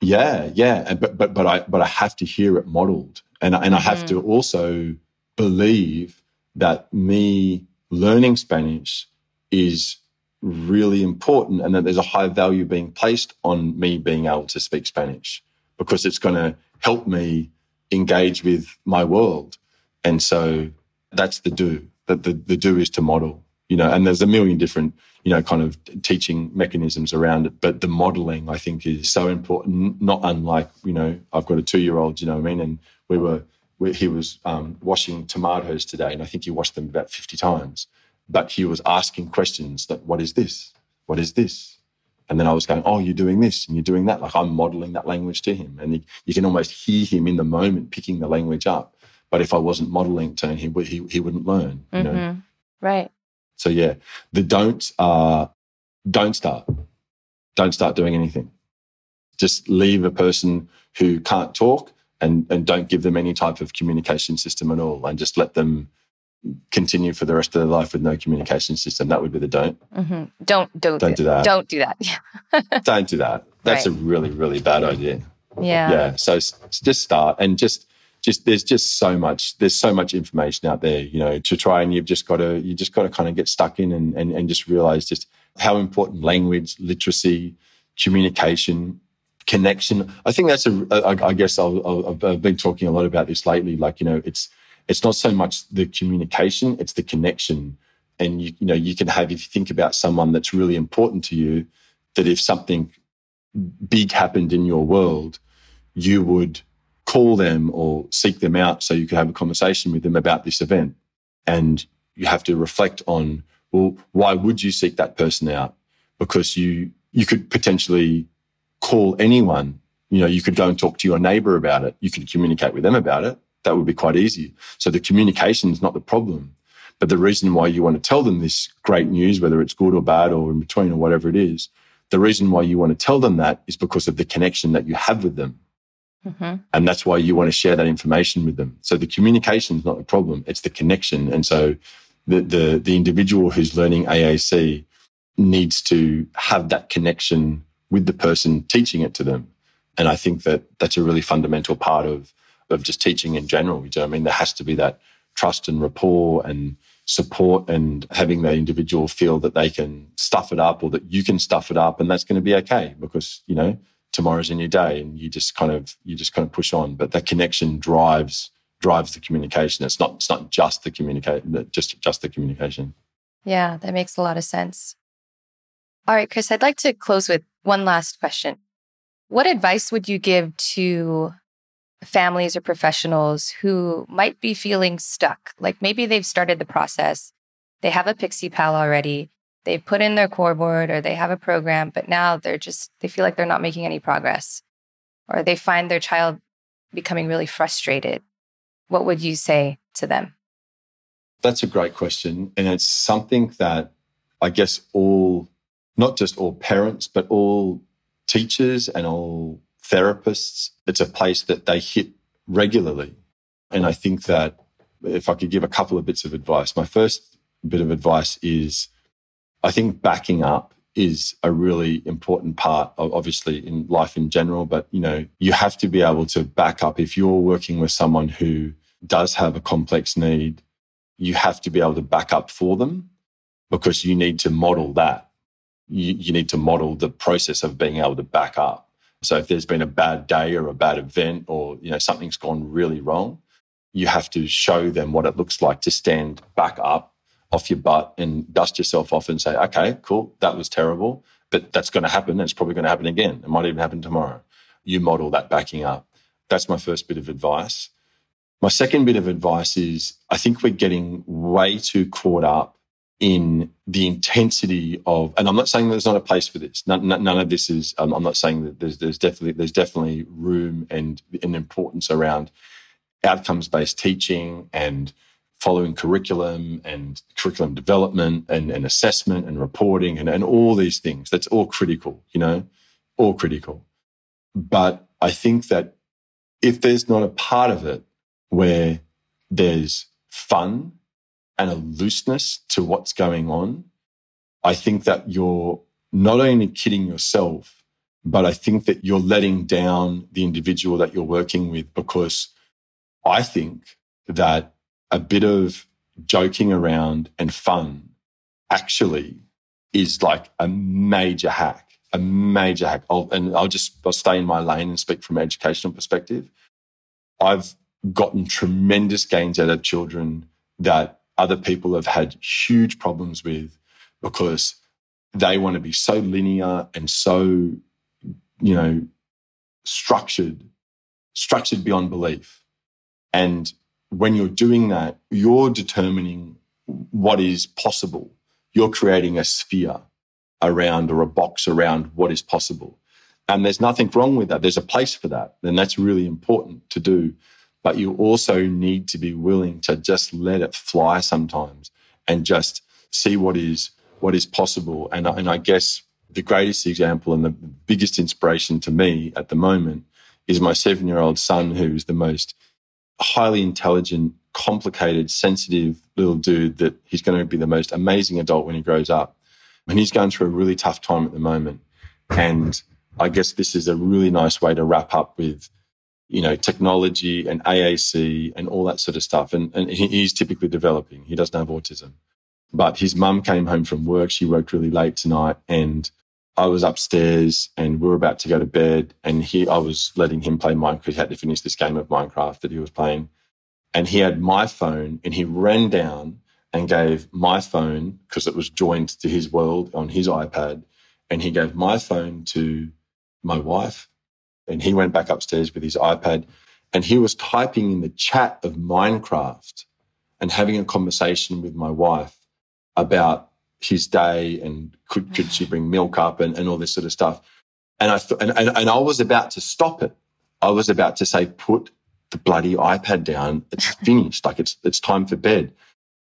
Yeah, yeah. But, but, but I, but I have to hear it modeled and, and mm-hmm. I have to mm-hmm. also believe that me learning Spanish is really important and that there's a high value being placed on me being able to speak Spanish because it's going to help me engage with my world. And so that's the do. That the, the do is to model you know, and there's a million different, you know, kind of teaching mechanisms around it. But the modeling, I think, is so important, not unlike, you know, I've got a two year old, you know what I mean? And we were, we, he was um, washing tomatoes today, and I think he washed them about 50 times. But he was asking questions that, what is this? What is this? And then I was going, oh, you're doing this and you're doing that. Like I'm modeling that language to him. And he, you can almost hear him in the moment picking the language up. But if I wasn't modeling to him, he, he, he wouldn't learn. You mm-hmm. know? Right. So yeah, the don'ts are don't start. Don't start doing anything. Just leave a person who can't talk and, and don't give them any type of communication system at all and just let them continue for the rest of their life with no communication system. That would be the don't. Mm-hmm. Don't don't don't do that. Don't do that. don't do that. That's right. a really really bad idea. Yeah. Yeah. So just start and just just there's just so much there's so much information out there you know to try and you've just got to you just got to kind of get stuck in and, and and just realize just how important language literacy communication connection i think that's a i, I guess i have been talking a lot about this lately like you know it's it's not so much the communication it's the connection and you you know you can have if you think about someone that's really important to you that if something big happened in your world you would call them or seek them out so you could have a conversation with them about this event. And you have to reflect on, well, why would you seek that person out? Because you, you could potentially call anyone. You know, you could go and talk to your neighbor about it. You could communicate with them about it. That would be quite easy. So the communication is not the problem. But the reason why you want to tell them this great news, whether it's good or bad or in between or whatever it is, the reason why you want to tell them that is because of the connection that you have with them. Mm-hmm. And that's why you want to share that information with them. So the communication is not the problem; it's the connection. And so the the, the individual who's learning AAC needs to have that connection with the person teaching it to them. And I think that that's a really fundamental part of of just teaching in general. You know I mean? There has to be that trust and rapport and support and having the individual feel that they can stuff it up or that you can stuff it up and that's going to be okay because, you know, tomorrow's a new day and you just kind of you just kind of push on but that connection drives drives the communication it's not it's not just the communicate just just the communication yeah that makes a lot of sense all right chris i'd like to close with one last question what advice would you give to families or professionals who might be feeling stuck like maybe they've started the process they have a pixie pal already they've put in their core board or they have a program, but now they're just, they feel like they're not making any progress or they find their child becoming really frustrated. What would you say to them? That's a great question. And it's something that I guess all, not just all parents, but all teachers and all therapists, it's a place that they hit regularly. And I think that if I could give a couple of bits of advice, my first bit of advice is I think backing up is a really important part of obviously in life in general, but you know, you have to be able to back up if you're working with someone who does have a complex need, you have to be able to back up for them because you need to model that. You, you need to model the process of being able to back up. So if there's been a bad day or a bad event or you know something's gone really wrong, you have to show them what it looks like to stand back up off your butt and dust yourself off and say, okay, cool, that was terrible, but that's going to happen. And it's probably going to happen again. It might even happen tomorrow. You model that backing up. That's my first bit of advice. My second bit of advice is I think we're getting way too caught up in the intensity of, and I'm not saying there's not a place for this. None, none of this is. Um, I'm not saying that there's, there's definitely there's definitely room and an importance around outcomes based teaching and following curriculum and curriculum development and, and assessment and reporting and, and all these things. That's all critical, you know, all critical. But I think that if there's not a part of it where there's fun and a looseness to what's going on, I think that you're not only kidding yourself, but I think that you're letting down the individual that you're working with because I think that a bit of joking around and fun actually is like a major hack, a major hack. I'll, and I'll just I'll stay in my lane and speak from an educational perspective. I've gotten tremendous gains out of children that other people have had huge problems with because they want to be so linear and so, you know, structured, structured beyond belief. And when you're doing that, you're determining what is possible. You're creating a sphere around or a box around what is possible. And there's nothing wrong with that. There's a place for that. And that's really important to do. But you also need to be willing to just let it fly sometimes and just see what is what is possible. And, and I guess the greatest example and the biggest inspiration to me at the moment is my seven year old son, who's the most highly intelligent, complicated, sensitive little dude that he's going to be the most amazing adult when he grows up. And he's going through a really tough time at the moment. And I guess this is a really nice way to wrap up with, you know, technology and AAC and all that sort of stuff. And, and he's typically developing. He doesn't have autism. But his mum came home from work. She worked really late tonight and I was upstairs and we were about to go to bed and he, I was letting him play Minecraft. He had to finish this game of Minecraft that he was playing. And he had my phone and he ran down and gave my phone, because it was joined to his world on his iPad, and he gave my phone to my wife. And he went back upstairs with his iPad and he was typing in the chat of Minecraft and having a conversation with my wife about his day and could, could she bring milk up and, and all this sort of stuff. And I, th- and, and, and I was about to stop it. I was about to say, put the bloody iPad down. It's finished. like it's, it's time for bed.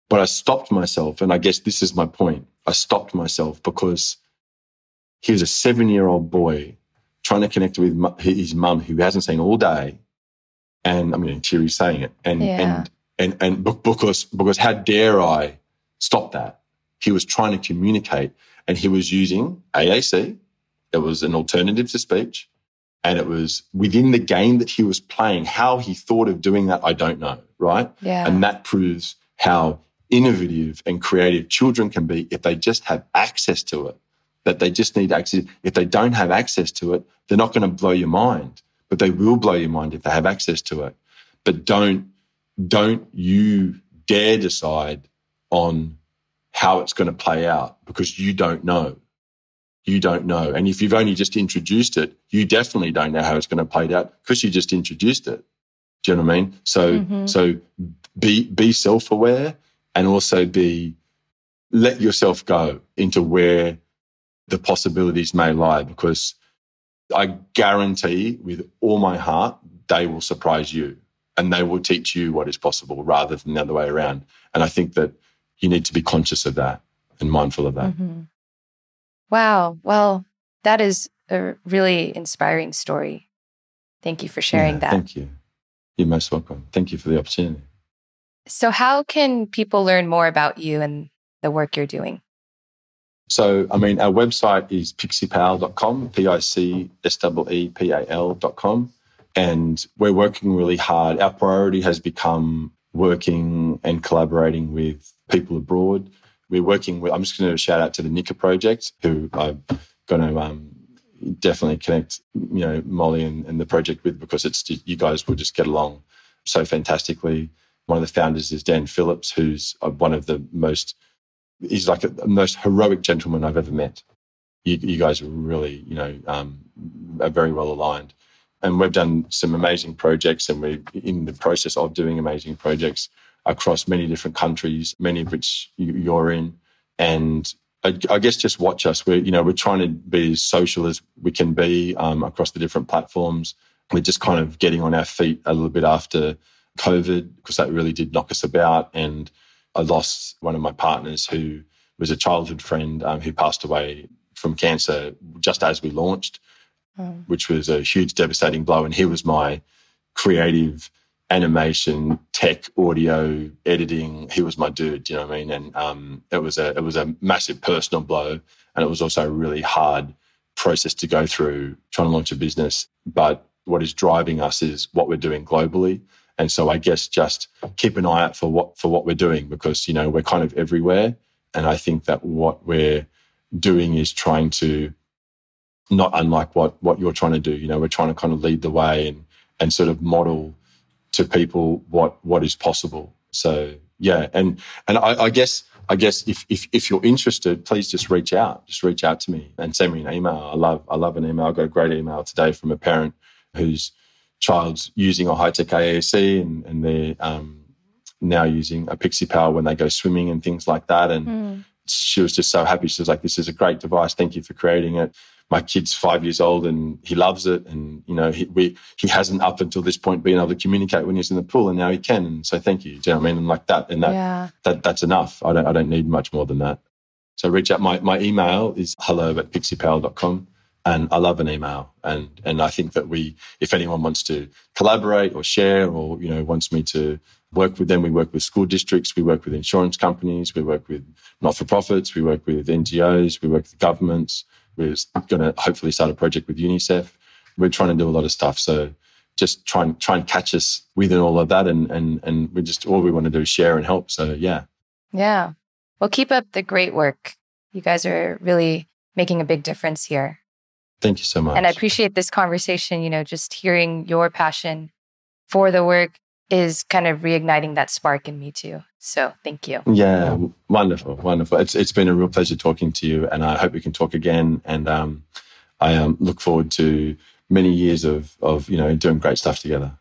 But I stopped myself. And I guess this is my point. I stopped myself because he was a seven year old boy trying to connect with his mum who hasn't seen all day. And I'm mean, teary saying it. And, yeah. and, and, and because, because how dare I stop that? He was trying to communicate and he was using AAC. It was an alternative to speech. And it was within the game that he was playing. How he thought of doing that, I don't know. Right. Yeah. And that proves how innovative and creative children can be if they just have access to it. That they just need access. If they don't have access to it, they're not going to blow your mind, but they will blow your mind if they have access to it. But don't, don't you dare decide on how it's going to play out because you don't know. You don't know. And if you've only just introduced it, you definitely don't know how it's going to play out because you just introduced it. Do you know what I mean? So, mm-hmm. so be, be self aware and also be, let yourself go into where the possibilities may lie because I guarantee with all my heart, they will surprise you and they will teach you what is possible rather than the other way around. And I think that you need to be conscious of that and mindful of that. Mm-hmm. Wow. Well, that is a really inspiring story. Thank you for sharing yeah, that. Thank you. You're most welcome. Thank you for the opportunity. So, how can people learn more about you and the work you're doing? So, I mean, our website is picseepal.com, P I C S E E P A L.com. And we're working really hard. Our priority has become working and collaborating with people abroad. We're working with, I'm just going to shout out to the Nika Project, who I'm going to um, definitely connect, you know, Molly and, and the project with because it's you guys will just get along so fantastically. One of the founders is Dan Phillips, who's uh, one of the most, he's like the most heroic gentleman I've ever met. You, you guys are really, you know, um, are very well aligned. And we've done some amazing projects and we're in the process of doing amazing projects across many different countries, many of which you're in. And I, I guess just watch us. We're, you know, we're trying to be as social as we can be um, across the different platforms. We're just kind of getting on our feet a little bit after COVID because that really did knock us about. And I lost one of my partners who was a childhood friend um, who passed away from cancer just as we launched, mm. which was a huge, devastating blow. And he was my creative animation, tech, audio, editing. He was my dude. You know what I mean? And um, it was a it was a massive personal blow, and it was also a really hard process to go through trying to launch a business. But what is driving us is what we're doing globally. And so I guess just keep an eye out for what for what we're doing because you know we're kind of everywhere. And I think that what we're doing is trying to not unlike what what you're trying to do. You know, we're trying to kind of lead the way and and sort of model to people what what is possible. So yeah. And and I, I guess I guess if, if if you're interested, please just reach out. Just reach out to me and send me an email. I love I love an email. I got a great email today from a parent whose child's using a high tech AAC and, and they're um, now using a Pixie Pal when they go swimming and things like that. And mm. she was just so happy. She was like, "This is a great device. Thank you for creating it." my kid's five years old and he loves it. And, you know, he, we, he hasn't up until this point been able to communicate when he's in the pool and now he can. And so thank you. Do you know what I mean? And like that, and that, yeah. that, that's enough. I don't, I don't need much more than that. So reach out. My, my email is hello at picseepal.com. And I love an email. And, and I think that we, if anyone wants to collaborate or share or, you know, wants me to work with them, we work with school districts, we work with insurance companies, we work with not for profits, we work with NGOs, we work with governments, we're going to hopefully start a project with UNICEF. We're trying to do a lot of stuff. So just try and try and catch us within all of that, and and and we just all we want to do is share and help. So yeah, yeah. Well, keep up the great work. You guys are really making a big difference here. Thank you so much. And I appreciate this conversation. You know, just hearing your passion for the work is kind of reigniting that spark in me too. So thank you. Yeah, wonderful, wonderful. It's it's been a real pleasure talking to you, and I hope we can talk again. And um, I um, look forward to many years of of you know doing great stuff together.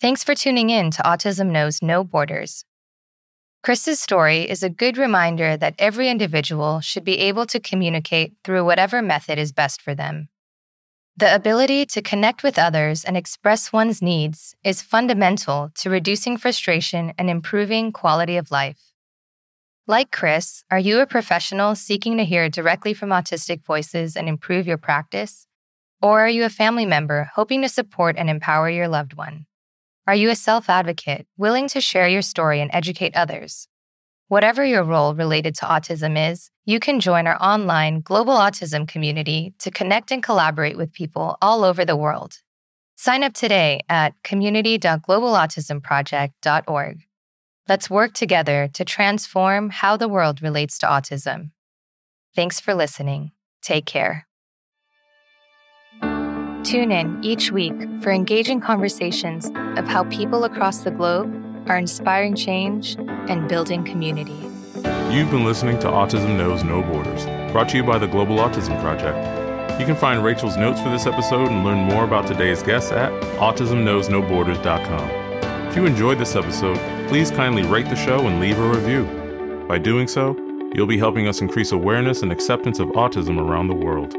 Thanks for tuning in to Autism Knows No Borders. Chris's story is a good reminder that every individual should be able to communicate through whatever method is best for them. The ability to connect with others and express one's needs is fundamental to reducing frustration and improving quality of life. Like Chris, are you a professional seeking to hear directly from autistic voices and improve your practice? Or are you a family member hoping to support and empower your loved one? Are you a self advocate willing to share your story and educate others? Whatever your role related to autism is, you can join our online global autism community to connect and collaborate with people all over the world. Sign up today at community.globalautismproject.org. Let's work together to transform how the world relates to autism. Thanks for listening. Take care. Tune in each week for engaging conversations of how people across the globe are inspiring change and building community. You've been listening to Autism Knows No Borders, brought to you by the Global Autism Project. You can find Rachel's notes for this episode and learn more about today's guests at autismknowsnoborders.com. If you enjoyed this episode, please kindly rate the show and leave a review. By doing so, you'll be helping us increase awareness and acceptance of autism around the world.